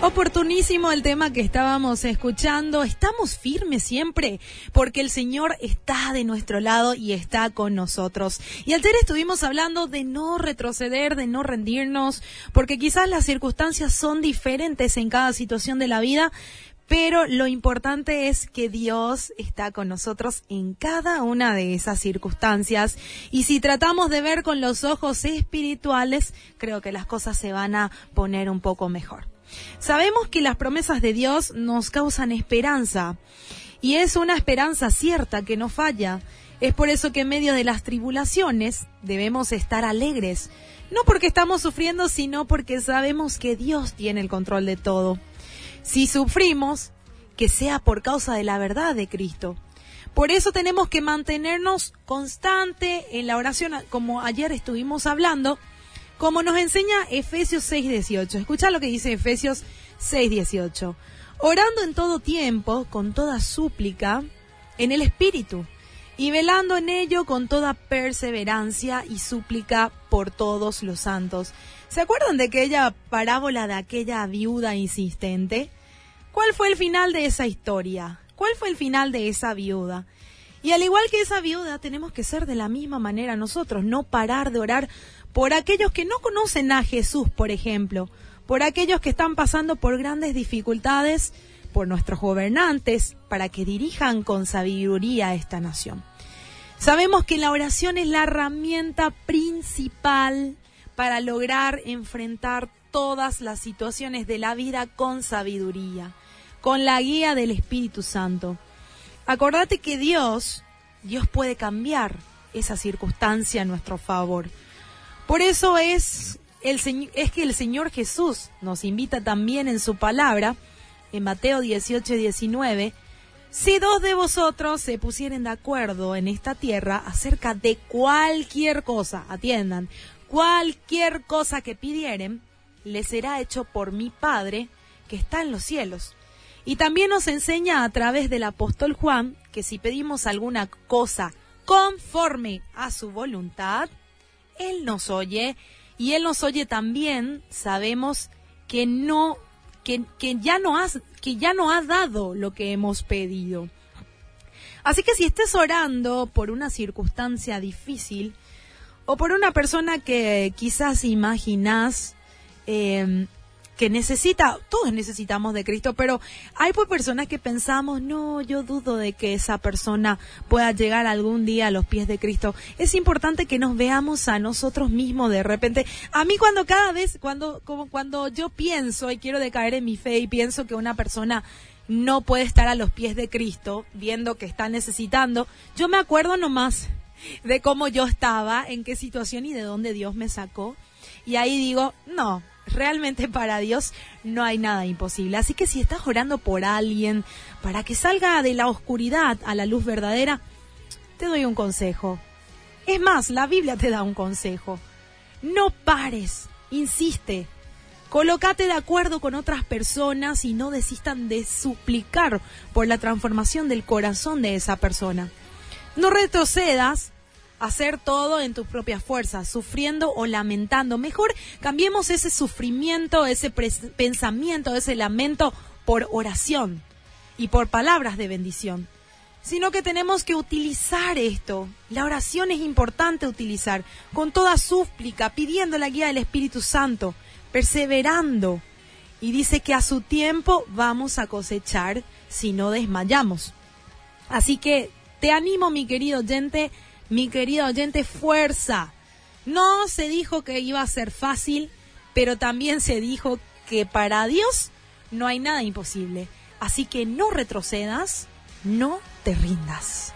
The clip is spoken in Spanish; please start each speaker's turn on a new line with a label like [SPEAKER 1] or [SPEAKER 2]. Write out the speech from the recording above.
[SPEAKER 1] Oportunísimo el tema que estábamos escuchando. Estamos firmes siempre porque el Señor está de nuestro lado y está con nosotros. Y ayer estuvimos hablando de no retroceder, de no rendirnos, porque quizás las circunstancias son diferentes en cada situación de la vida, pero lo importante es que Dios está con nosotros en cada una de esas circunstancias y si tratamos de ver con los ojos espirituales, creo que las cosas se van a poner un poco mejor. Sabemos que las promesas de Dios nos causan esperanza y es una esperanza cierta que no falla. Es por eso que en medio de las tribulaciones debemos estar alegres, no porque estamos sufriendo, sino porque sabemos que Dios tiene el control de todo. Si sufrimos, que sea por causa de la verdad de Cristo. Por eso tenemos que mantenernos constante en la oración, como ayer estuvimos hablando, como nos enseña Efesios 6:18. Escucha lo que dice Efesios 6:18. Orando en todo tiempo, con toda súplica, en el Espíritu, y velando en ello con toda perseverancia y súplica por todos los santos. ¿Se acuerdan de aquella parábola de aquella viuda insistente? ¿Cuál fue el final de esa historia? ¿Cuál fue el final de esa viuda? Y al igual que esa viuda, tenemos que ser de la misma manera nosotros, no parar de orar por aquellos que no conocen a Jesús, por ejemplo, por aquellos que están pasando por grandes dificultades, por nuestros gobernantes, para que dirijan con sabiduría a esta nación. Sabemos que la oración es la herramienta principal para lograr enfrentar todas las situaciones de la vida con sabiduría, con la guía del Espíritu Santo. Acordate que Dios, Dios puede cambiar esa circunstancia a nuestro favor. Por eso es, el, es que el Señor Jesús nos invita también en su palabra, en Mateo 18 y 19, si dos de vosotros se pusieren de acuerdo en esta tierra acerca de cualquier cosa, atiendan, cualquier cosa que pidieren, le será hecho por mi Padre que está en los cielos. Y también nos enseña a través del apóstol Juan que si pedimos alguna cosa conforme a su voluntad, él nos oye y Él nos oye también, sabemos que no, que, que ya no que ya no ha dado lo que hemos pedido. Así que si estés orando por una circunstancia difícil o por una persona que quizás imaginas eh, que necesita, todos necesitamos de Cristo, pero hay pues personas que pensamos, no, yo dudo de que esa persona pueda llegar algún día a los pies de Cristo. Es importante que nos veamos a nosotros mismos de repente. A mí cuando cada vez, cuando, como cuando yo pienso y quiero decaer en mi fe y pienso que una persona no puede estar a los pies de Cristo, viendo que está necesitando, yo me acuerdo nomás de cómo yo estaba, en qué situación y de dónde Dios me sacó. Y ahí digo, no, realmente para Dios no hay nada imposible. Así que si estás orando por alguien para que salga de la oscuridad a la luz verdadera, te doy un consejo. Es más, la Biblia te da un consejo. No pares, insiste. Colócate de acuerdo con otras personas y no desistan de suplicar por la transformación del corazón de esa persona. No retrocedas hacer todo en tus propias fuerzas, sufriendo o lamentando. Mejor cambiemos ese sufrimiento, ese pensamiento, ese lamento por oración y por palabras de bendición. Sino que tenemos que utilizar esto. La oración es importante utilizar con toda súplica, pidiendo la guía del Espíritu Santo, perseverando. Y dice que a su tiempo vamos a cosechar si no desmayamos. Así que te animo, mi querido oyente, mi querido oyente, fuerza. No se dijo que iba a ser fácil, pero también se dijo que para Dios no hay nada imposible. Así que no retrocedas, no te rindas.